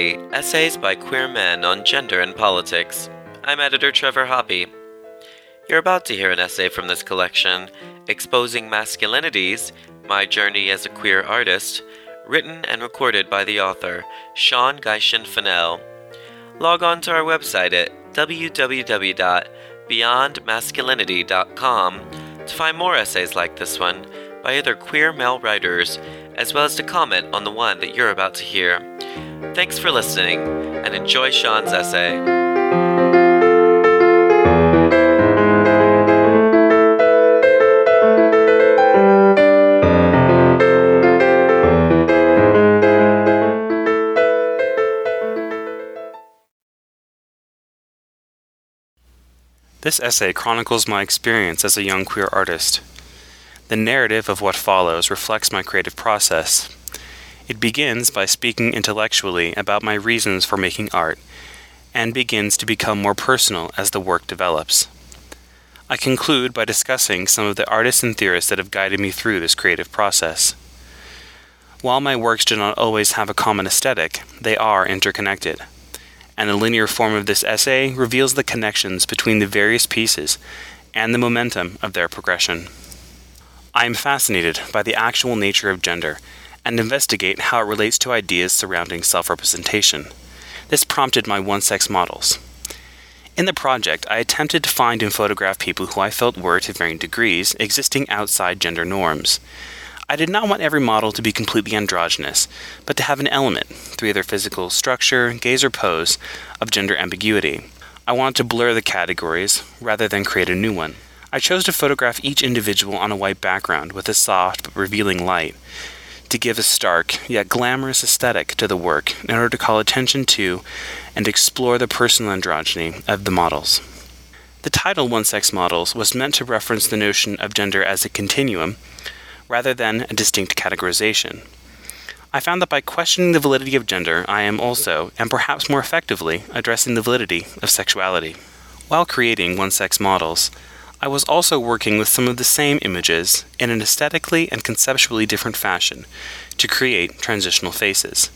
Masculinity Essays by Queer Men on Gender and Politics. I'm editor Trevor Hoppe. You're about to hear an essay from this collection, Exposing Masculinities My Journey as a Queer Artist, written and recorded by the author, Sean Geishen Fennell. Log on to our website at www.beyondmasculinity.com to find more essays like this one by other queer male writers as well as to comment on the one that you're about to hear. Thanks for listening, and enjoy Sean's essay. This essay chronicles my experience as a young queer artist. The narrative of what follows reflects my creative process. It begins by speaking intellectually about my reasons for making art, and begins to become more personal as the work develops. I conclude by discussing some of the artists and theorists that have guided me through this creative process. While my works do not always have a common aesthetic, they are interconnected, and the linear form of this essay reveals the connections between the various pieces and the momentum of their progression. I am fascinated by the actual nature of gender and investigate how it relates to ideas surrounding self representation. This prompted my one sex models. In the project, I attempted to find and photograph people who I felt were, to varying degrees, existing outside gender norms. I did not want every model to be completely androgynous, but to have an element, through either physical structure, gaze, or pose, of gender ambiguity. I wanted to blur the categories rather than create a new one. I chose to photograph each individual on a white background with a soft but revealing light to give a stark yet glamorous aesthetic to the work in order to call attention to and explore the personal androgyny of the models. The title One Sex Models was meant to reference the notion of gender as a continuum rather than a distinct categorization. I found that by questioning the validity of gender, I am also, and perhaps more effectively, addressing the validity of sexuality. While creating one sex models, I was also working with some of the same images in an aesthetically and conceptually different fashion to create transitional faces.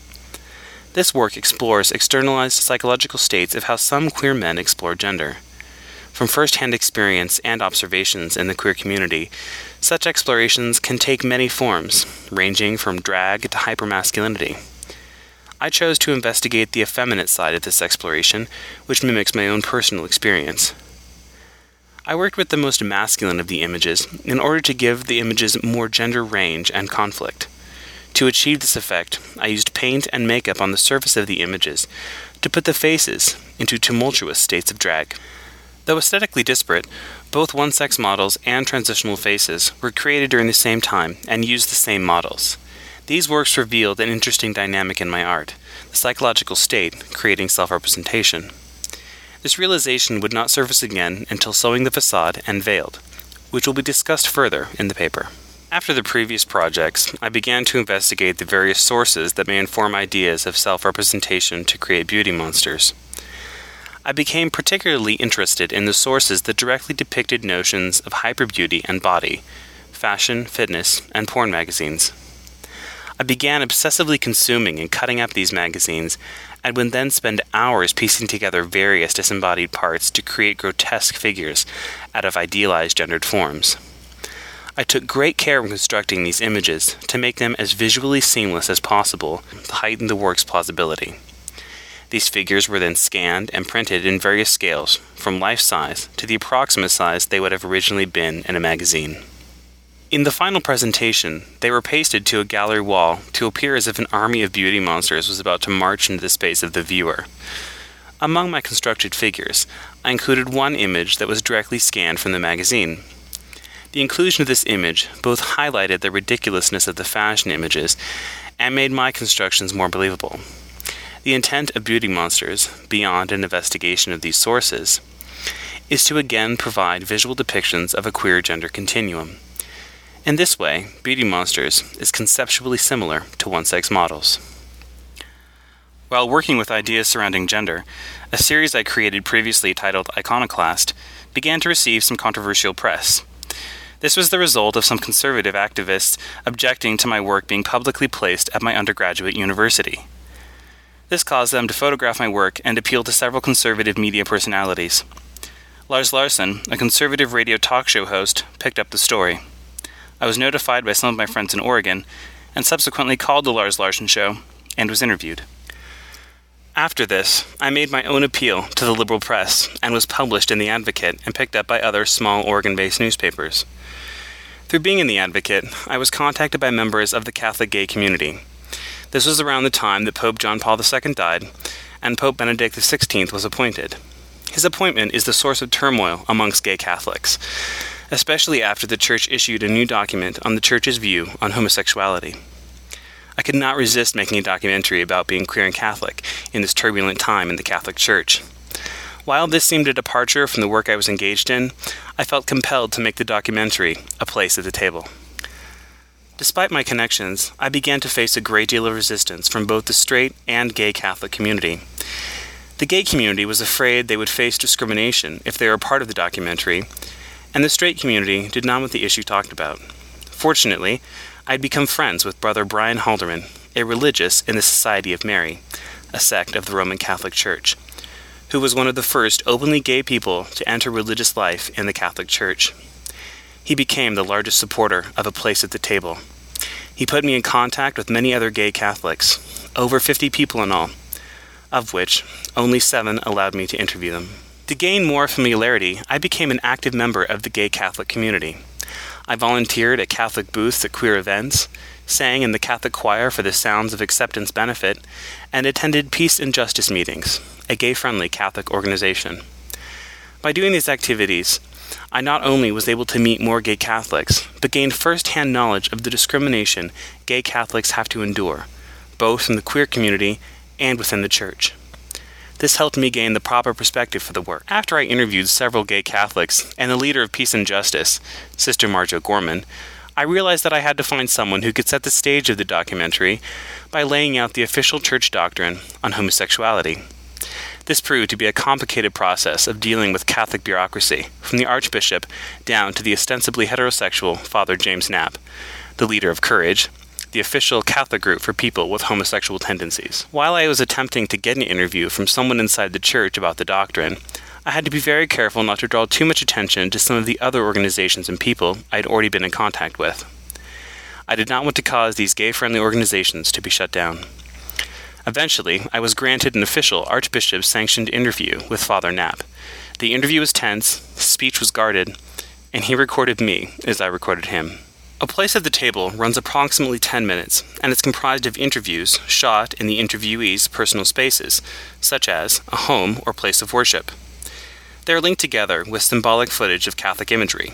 This work explores externalized psychological states of how some queer men explore gender. From first hand experience and observations in the queer community, such explorations can take many forms, ranging from drag to hypermasculinity. I chose to investigate the effeminate side of this exploration, which mimics my own personal experience. I worked with the most masculine of the images in order to give the images more gender range and conflict. To achieve this effect, I used paint and makeup on the surface of the images to put the faces into tumultuous states of drag. Though aesthetically disparate, both one sex models and transitional faces were created during the same time and used the same models. These works revealed an interesting dynamic in my art the psychological state creating self representation. This realization would not surface again until sewing the facade and veiled, which will be discussed further in the paper. After the previous projects, I began to investigate the various sources that may inform ideas of self representation to create beauty monsters. I became particularly interested in the sources that directly depicted notions of hyper beauty and body, fashion, fitness, and porn magazines. I began obsessively consuming and cutting up these magazines and would then spend hours piecing together various disembodied parts to create grotesque figures out of idealized gendered forms. I took great care when constructing these images to make them as visually seamless as possible to heighten the work's plausibility. These figures were then scanned and printed in various scales, from life size to the approximate size they would have originally been in a magazine. In the final presentation, they were pasted to a gallery wall to appear as if an army of beauty monsters was about to march into the space of the viewer. Among my constructed figures, I included one image that was directly scanned from the magazine. The inclusion of this image both highlighted the ridiculousness of the fashion images and made my constructions more believable. The intent of Beauty Monsters, beyond an investigation of these sources, is to again provide visual depictions of a queer gender continuum. In this way, Beauty Monsters is conceptually similar to one sex models. While working with ideas surrounding gender, a series I created previously titled Iconoclast began to receive some controversial press. This was the result of some conservative activists objecting to my work being publicly placed at my undergraduate university. This caused them to photograph my work and appeal to several conservative media personalities. Lars Larson, a conservative radio talk show host, picked up the story. I was notified by some of my friends in Oregon and subsequently called the Lars Larson show and was interviewed. After this, I made my own appeal to the liberal press and was published in The Advocate and picked up by other small Oregon based newspapers. Through being in The Advocate, I was contacted by members of the Catholic gay community. This was around the time that Pope John Paul II died and Pope Benedict XVI was appointed. His appointment is the source of turmoil amongst gay Catholics, especially after the Church issued a new document on the Church's view on homosexuality. I could not resist making a documentary about being queer and Catholic in this turbulent time in the Catholic Church. While this seemed a departure from the work I was engaged in, I felt compelled to make the documentary a place at the table. Despite my connections, I began to face a great deal of resistance from both the straight and gay Catholic community. The gay community was afraid they would face discrimination if they were part of the documentary, and the straight community did not want the issue talked about. Fortunately, I'd become friends with Brother Brian Halderman, a religious in the Society of Mary, a sect of the Roman Catholic Church, who was one of the first openly gay people to enter religious life in the Catholic Church. He became the largest supporter of a place at the table. He put me in contact with many other gay Catholics, over 50 people in all, of which only seven allowed me to interview them. To gain more familiarity, I became an active member of the gay Catholic community. I volunteered at Catholic booths at queer events, sang in the Catholic choir for the Sounds of Acceptance benefit, and attended Peace and Justice meetings, a gay friendly Catholic organization. By doing these activities, I not only was able to meet more gay Catholics, but gained first hand knowledge of the discrimination gay Catholics have to endure, both in the queer community and within the church. This helped me gain the proper perspective for the work. After I interviewed several gay Catholics and the leader of Peace and Justice, Sister Marjo Gorman, I realized that I had to find someone who could set the stage of the documentary by laying out the official church doctrine on homosexuality. This proved to be a complicated process of dealing with Catholic bureaucracy, from the Archbishop down to the ostensibly heterosexual Father James Knapp, the leader of Courage, the official Catholic group for people with homosexual tendencies. While I was attempting to get an interview from someone inside the church about the doctrine, I had to be very careful not to draw too much attention to some of the other organizations and people I had already been in contact with. I did not want to cause these gay friendly organizations to be shut down. Eventually, I was granted an official Archbishop sanctioned interview with Father Knapp. The interview was tense, speech was guarded, and he recorded me as I recorded him. A place at the table runs approximately 10 minutes, and is comprised of interviews shot in the interviewee's personal spaces, such as a home or place of worship. They are linked together with symbolic footage of Catholic imagery,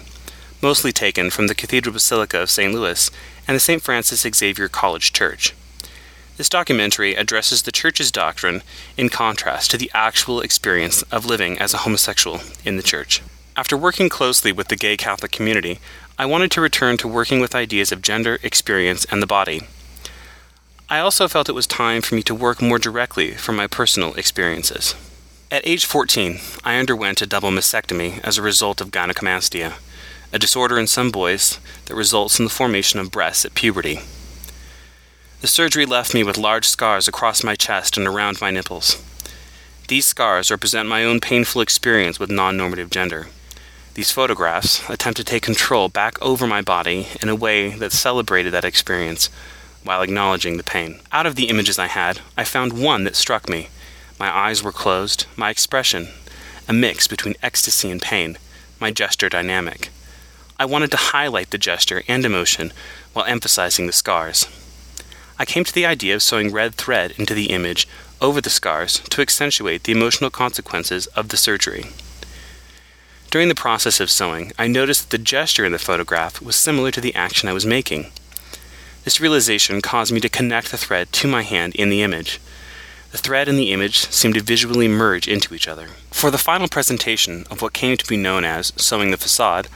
mostly taken from the Cathedral Basilica of St. Louis and the St. Francis Xavier College Church. This documentary addresses the Church's doctrine in contrast to the actual experience of living as a homosexual in the Church. After working closely with the gay Catholic community, I wanted to return to working with ideas of gender, experience, and the body. I also felt it was time for me to work more directly from my personal experiences. At age 14, I underwent a double mastectomy as a result of gynecomastia, a disorder in some boys that results in the formation of breasts at puberty. The surgery left me with large scars across my chest and around my nipples. These scars represent my own painful experience with non normative gender. These photographs attempt to take control back over my body in a way that celebrated that experience while acknowledging the pain. Out of the images I had, I found one that struck me. My eyes were closed, my expression, a mix between ecstasy and pain, my gesture dynamic. I wanted to highlight the gesture and emotion while emphasizing the scars. I came to the idea of sewing red thread into the image over the scars to accentuate the emotional consequences of the surgery. During the process of sewing, I noticed that the gesture in the photograph was similar to the action I was making. This realization caused me to connect the thread to my hand in the image. The thread and the image seemed to visually merge into each other. For the final presentation of what came to be known as Sewing the Facade,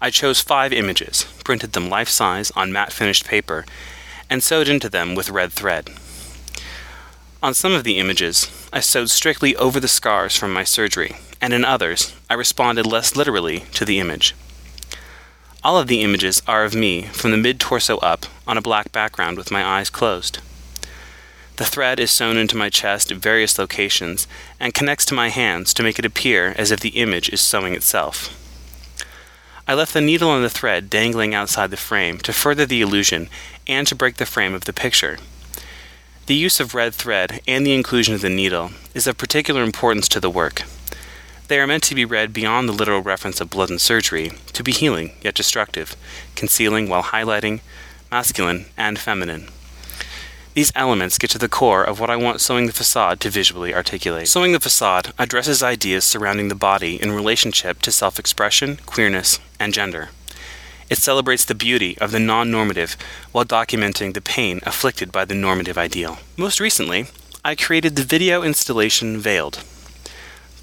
I chose five images, printed them life size on matte finished paper, and sewed into them with red thread. On some of the images, I sewed strictly over the scars from my surgery, and in others, I responded less literally to the image. All of the images are of me from the mid torso up on a black background with my eyes closed. The thread is sewn into my chest at various locations and connects to my hands to make it appear as if the image is sewing itself. I left the needle and the thread dangling outside the frame to further the illusion and to break the frame of the picture. The use of red thread and the inclusion of the needle is of particular importance to the work. They are meant to be read beyond the literal reference of blood and surgery, to be healing yet destructive, concealing while highlighting, masculine and feminine. These elements get to the core of what I want Sewing the Facade to visually articulate. Sewing the Facade addresses ideas surrounding the body in relationship to self expression, queerness, and gender. It celebrates the beauty of the non normative while documenting the pain afflicted by the normative ideal. Most recently, I created the video installation Veiled.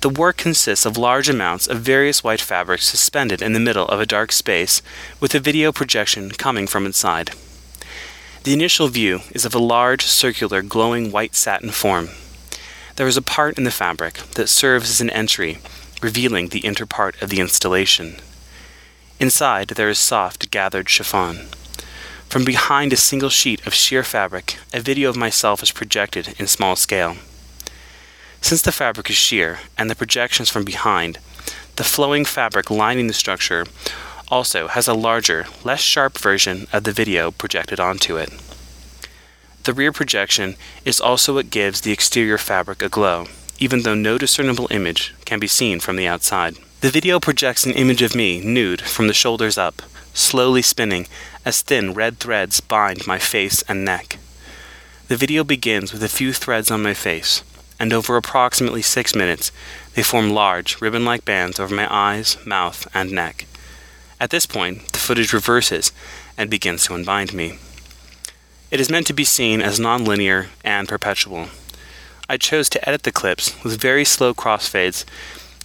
The work consists of large amounts of various white fabrics suspended in the middle of a dark space with a video projection coming from inside. The initial view is of a large, circular, glowing white satin form. There is a part in the fabric that serves as an entry, revealing the inner part of the installation. Inside, there is soft, gathered chiffon. From behind a single sheet of sheer fabric, a video of myself is projected in small scale. Since the fabric is sheer and the projections from behind, the flowing fabric lining the structure also has a larger, less sharp version of the video projected onto it. The rear projection is also what gives the exterior fabric a glow, even though no discernible image can be seen from the outside. The video projects an image of me, nude, from the shoulders up, slowly spinning as thin red threads bind my face and neck. The video begins with a few threads on my face, and over approximately six minutes, they form large, ribbon like bands over my eyes, mouth, and neck. At this point, the footage reverses and begins to unbind me. It is meant to be seen as nonlinear and perpetual. I chose to edit the clips with very slow crossfades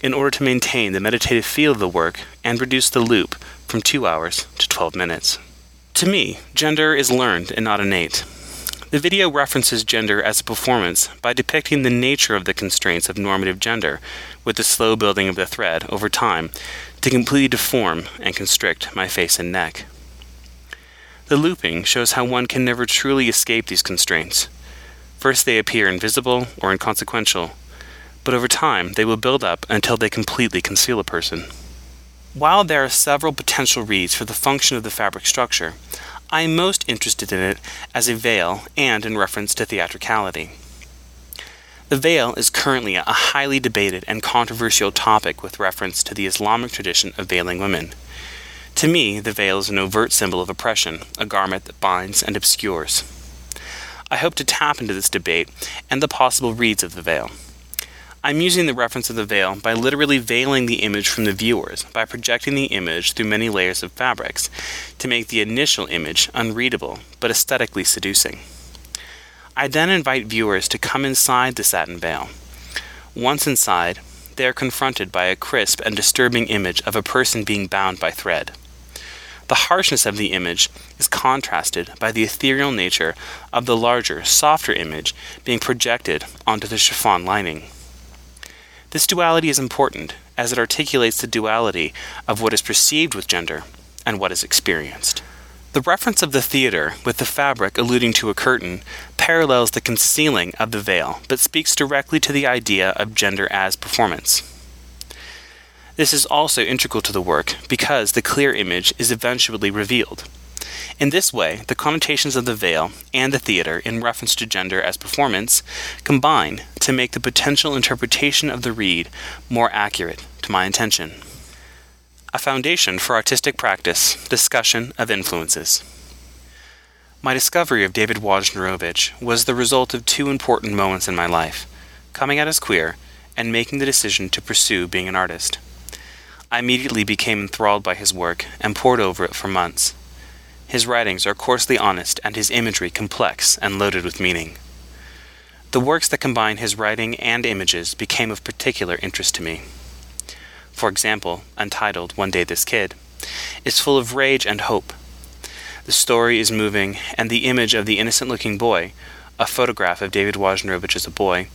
in order to maintain the meditative feel of the work and reduce the loop from 2 hours to 12 minutes. To me, gender is learned and not innate. The video references gender as a performance by depicting the nature of the constraints of normative gender, with the slow building of the thread over time to completely deform and constrict my face and neck. The looping shows how one can never truly escape these constraints. First, they appear invisible or inconsequential, but over time they will build up until they completely conceal a person. While there are several potential reads for the function of the fabric structure, I am most interested in it as a veil and in reference to theatricality. The veil is currently a highly debated and controversial topic with reference to the Islamic tradition of veiling women. To me, the veil is an overt symbol of oppression, a garment that binds and obscures. I hope to tap into this debate and the possible reads of the veil. I'm using the reference of the veil by literally veiling the image from the viewers by projecting the image through many layers of fabrics to make the initial image unreadable but aesthetically seducing. I then invite viewers to come inside the satin veil. Once inside, they are confronted by a crisp and disturbing image of a person being bound by thread. The harshness of the image is contrasted by the ethereal nature of the larger, softer image being projected onto the chiffon lining. This duality is important as it articulates the duality of what is perceived with gender and what is experienced. The reference of the theater, with the fabric alluding to a curtain, parallels the concealing of the veil, but speaks directly to the idea of gender as performance. This is also integral to the work because the clear image is eventually revealed. In this way, the connotations of the veil and the theater in reference to gender as performance combine to make the potential interpretation of the read more accurate to my intention. A Foundation for Artistic Practice Discussion of Influences. My discovery of David Wojnarowicz was the result of two important moments in my life coming out as queer and making the decision to pursue being an artist. I immediately became enthralled by his work and pored over it for months. His writings are coarsely honest and his imagery complex and loaded with meaning. The works that combine his writing and images became of particular interest to me. For example, Untitled One Day This Kid is full of rage and hope. The story is moving, and the image of the innocent looking boy, a photograph of David Wojnarowicz as a boy,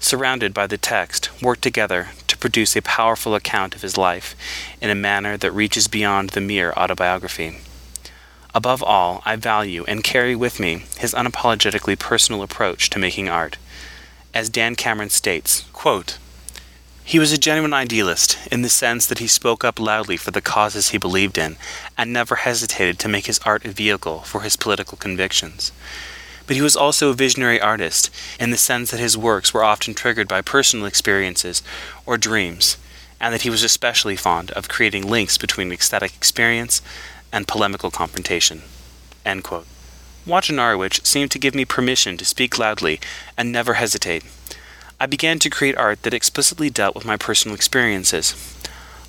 surrounded by the text, work together to produce a powerful account of his life in a manner that reaches beyond the mere autobiography. Above all, I value and carry with me his unapologetically personal approach to making art. As Dan Cameron states, quote, he was a genuine idealist in the sense that he spoke up loudly for the causes he believed in and never hesitated to make his art a vehicle for his political convictions. But he was also a visionary artist in the sense that his works were often triggered by personal experiences or dreams, and that he was especially fond of creating links between aesthetic experience and polemical confrontation. Wojnarowicz seemed to give me permission to speak loudly and never hesitate. I began to create art that explicitly dealt with my personal experiences,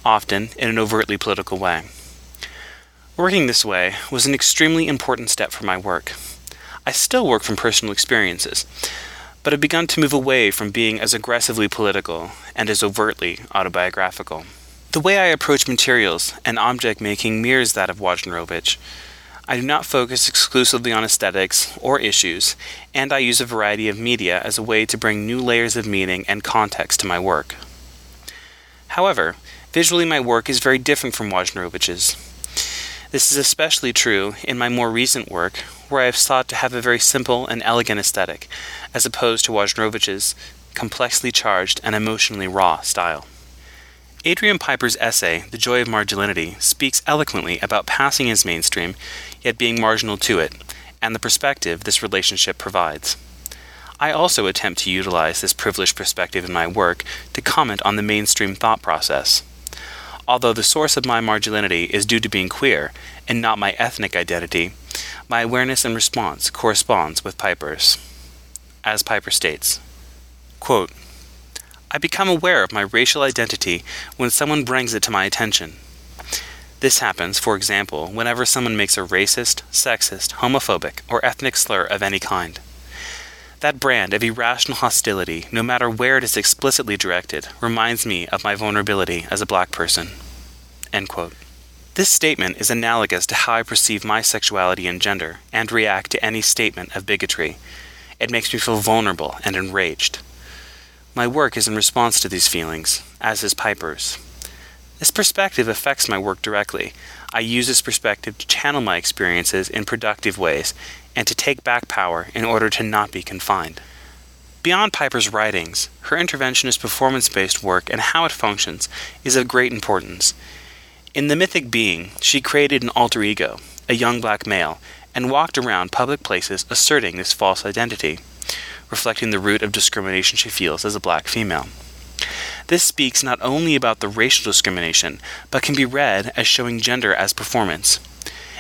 often in an overtly political way. Working this way was an extremely important step for my work. I still work from personal experiences, but have begun to move away from being as aggressively political and as overtly autobiographical. The way I approach materials and object making mirrors that of Wojnarowicz. I do not focus exclusively on aesthetics or issues, and I use a variety of media as a way to bring new layers of meaning and context to my work. However, visually my work is very different from Wojnarowicz's. This is especially true in my more recent work, where I have sought to have a very simple and elegant aesthetic, as opposed to Wojnarowicz's complexly charged and emotionally raw style. Adrian Piper's essay, The Joy of Marginality, speaks eloquently about passing as mainstream, yet being marginal to it, and the perspective this relationship provides. I also attempt to utilize this privileged perspective in my work to comment on the mainstream thought process. Although the source of my marginality is due to being queer, and not my ethnic identity, my awareness and response corresponds with Piper's. As Piper states, quote, I become aware of my racial identity when someone brings it to my attention. This happens, for example, whenever someone makes a racist, sexist, homophobic, or ethnic slur of any kind. That brand of irrational hostility, no matter where it is explicitly directed, reminds me of my vulnerability as a black person. This statement is analogous to how I perceive my sexuality and gender, and react to any statement of bigotry. It makes me feel vulnerable and enraged. My work is in response to these feelings, as is Piper's. This perspective affects my work directly. I use this perspective to channel my experiences in productive ways and to take back power in order to not be confined. Beyond Piper's writings, her interventionist performance based work and how it functions is of great importance. In The Mythic Being, she created an alter ego, a young black male, and walked around public places asserting this false identity reflecting the root of discrimination she feels as a black female. This speaks not only about the racial discrimination, but can be read as showing gender as performance.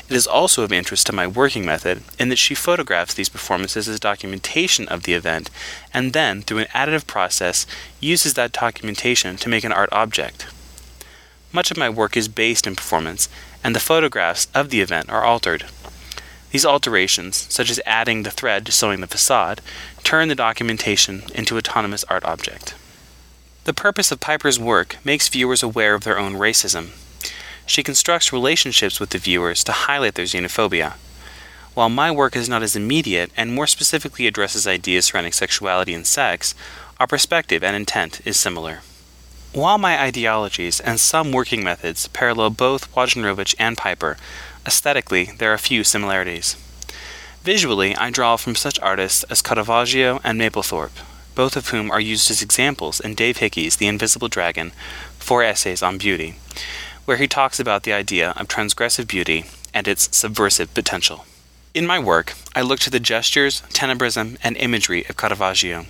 It is also of interest to my working method in that she photographs these performances as documentation of the event, and then, through an additive process, uses that documentation to make an art object. Much of my work is based in performance, and the photographs of the event are altered. These alterations, such as adding the thread to sewing the facade, turn the documentation into autonomous art object. The purpose of Piper's work makes viewers aware of their own racism. She constructs relationships with the viewers to highlight their xenophobia. While my work is not as immediate and more specifically addresses ideas surrounding sexuality and sex, our perspective and intent is similar. While my ideologies and some working methods parallel both Wojnarowicz and Piper, Aesthetically, there are few similarities. Visually, I draw from such artists as Caravaggio and Mapplethorpe, both of whom are used as examples in Dave Hickey's The Invisible Dragon, Four Essays on Beauty, where he talks about the idea of transgressive beauty and its subversive potential. In my work, I look to the gestures, tenebrism, and imagery of Caravaggio.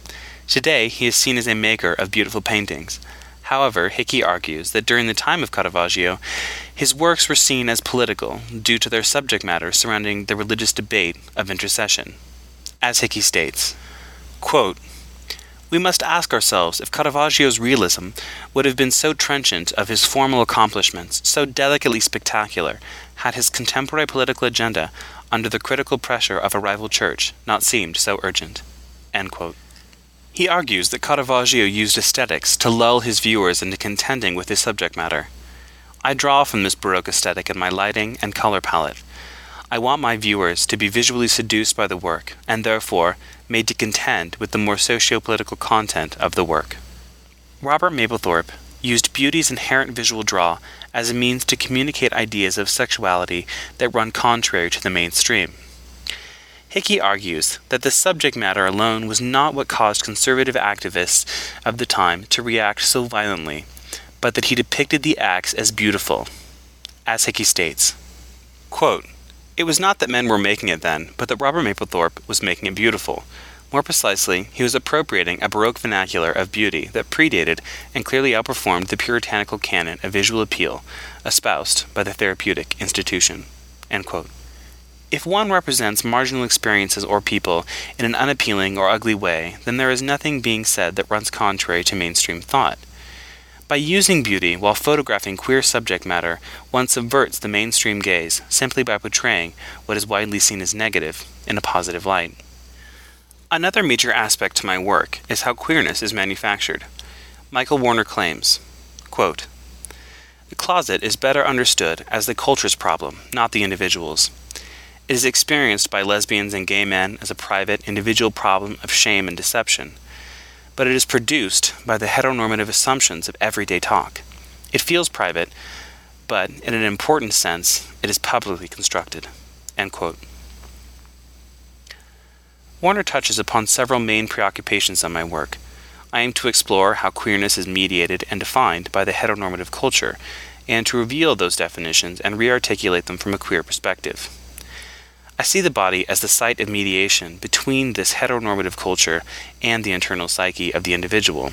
Today, he is seen as a maker of beautiful paintings, However, Hickey argues that during the time of Caravaggio, his works were seen as political due to their subject matter surrounding the religious debate of intercession. As Hickey states, quote, we must ask ourselves if Caravaggio's realism would have been so trenchant of his formal accomplishments, so delicately spectacular, had his contemporary political agenda, under the critical pressure of a rival church, not seemed so urgent. He argues that Caravaggio used aesthetics to lull his viewers into contending with his subject matter. I draw from this Baroque aesthetic in my lighting and color palette. I want my viewers to be visually seduced by the work, and therefore made to contend with the more socio political content of the work. Robert Mapplethorpe used beauty's inherent visual draw as a means to communicate ideas of sexuality that run contrary to the mainstream. Hickey argues that the subject matter alone was not what caused conservative activists of the time to react so violently, but that he depicted the acts as beautiful. As Hickey states, quote, It was not that men were making it then, but that Robert Mapplethorpe was making it beautiful. More precisely, he was appropriating a Baroque vernacular of beauty that predated and clearly outperformed the puritanical canon of visual appeal espoused by the therapeutic institution. If one represents marginal experiences or people in an unappealing or ugly way, then there is nothing being said that runs contrary to mainstream thought. By using beauty while photographing queer subject matter, one subverts the mainstream gaze simply by portraying what is widely seen as negative in a positive light. Another major aspect to my work is how queerness is manufactured. Michael Warner claims, quote, The closet is better understood as the culture's problem, not the individual's. It is experienced by lesbians and gay men as a private, individual problem of shame and deception. But it is produced by the heteronormative assumptions of everyday talk. It feels private, but in an important sense, it is publicly constructed. Warner touches upon several main preoccupations of my work. I aim to explore how queerness is mediated and defined by the heteronormative culture, and to reveal those definitions and rearticulate them from a queer perspective. I see the body as the site of mediation between this heteronormative culture and the internal psyche of the individual.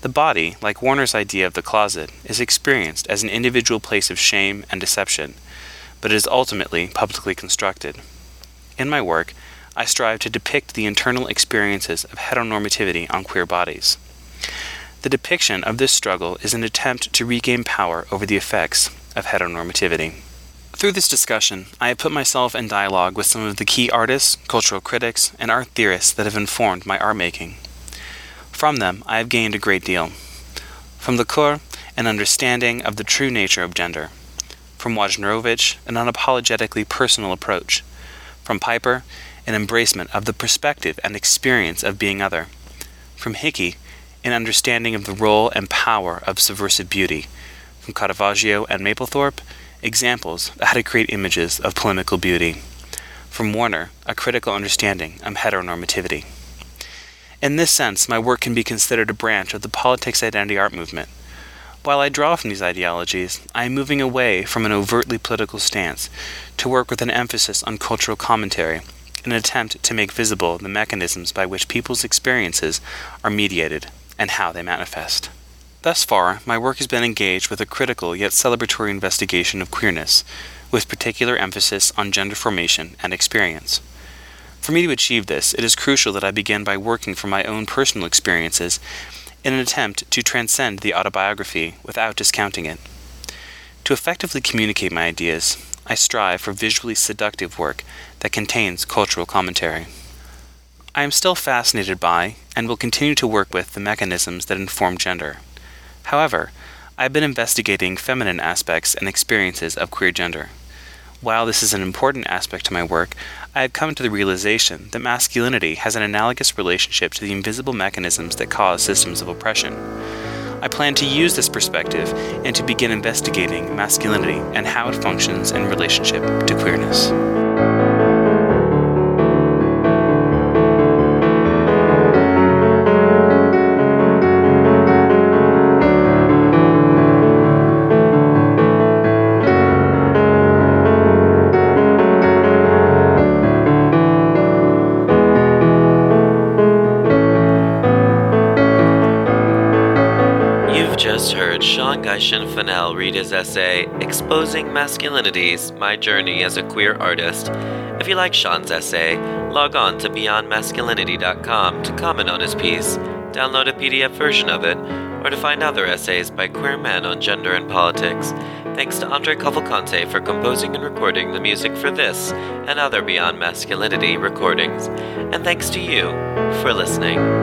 The body, like Warner's idea of the closet, is experienced as an individual place of shame and deception, but it is ultimately publicly constructed. In my work, I strive to depict the internal experiences of heteronormativity on queer bodies. The depiction of this struggle is an attempt to regain power over the effects of heteronormativity. Through this discussion, I have put myself in dialogue with some of the key artists, cultural critics, and art theorists that have informed my art making. From them, I have gained a great deal. From Laqueur, an understanding of the true nature of gender. From Wojnarowicz, an unapologetically personal approach. From Piper, an embracement of the perspective and experience of being other. From Hickey, an understanding of the role and power of subversive beauty. From Caravaggio and Mapplethorpe, examples of how to create images of polemical beauty. From Warner, a critical understanding of heteronormativity. In this sense, my work can be considered a branch of the politics identity art movement. While I draw from these ideologies, I am moving away from an overtly political stance to work with an emphasis on cultural commentary, in an attempt to make visible the mechanisms by which people's experiences are mediated and how they manifest. Thus far, my work has been engaged with a critical yet celebratory investigation of queerness, with particular emphasis on gender formation and experience. For me to achieve this, it is crucial that I begin by working from my own personal experiences in an attempt to transcend the autobiography without discounting it. To effectively communicate my ideas, I strive for visually seductive work that contains cultural commentary. I am still fascinated by, and will continue to work with, the mechanisms that inform gender. However, I have been investigating feminine aspects and experiences of queer gender. While this is an important aspect to my work, I have come to the realization that masculinity has an analogous relationship to the invisible mechanisms that cause systems of oppression. I plan to use this perspective and to begin investigating masculinity and how it functions in relationship to queerness. Read his essay, Exposing Masculinities My Journey as a Queer Artist. If you like Sean's essay, log on to beyondmasculinity.com to comment on his piece, download a PDF version of it, or to find other essays by queer men on gender and politics. Thanks to Andre Cavalcante for composing and recording the music for this and other Beyond Masculinity recordings. And thanks to you for listening.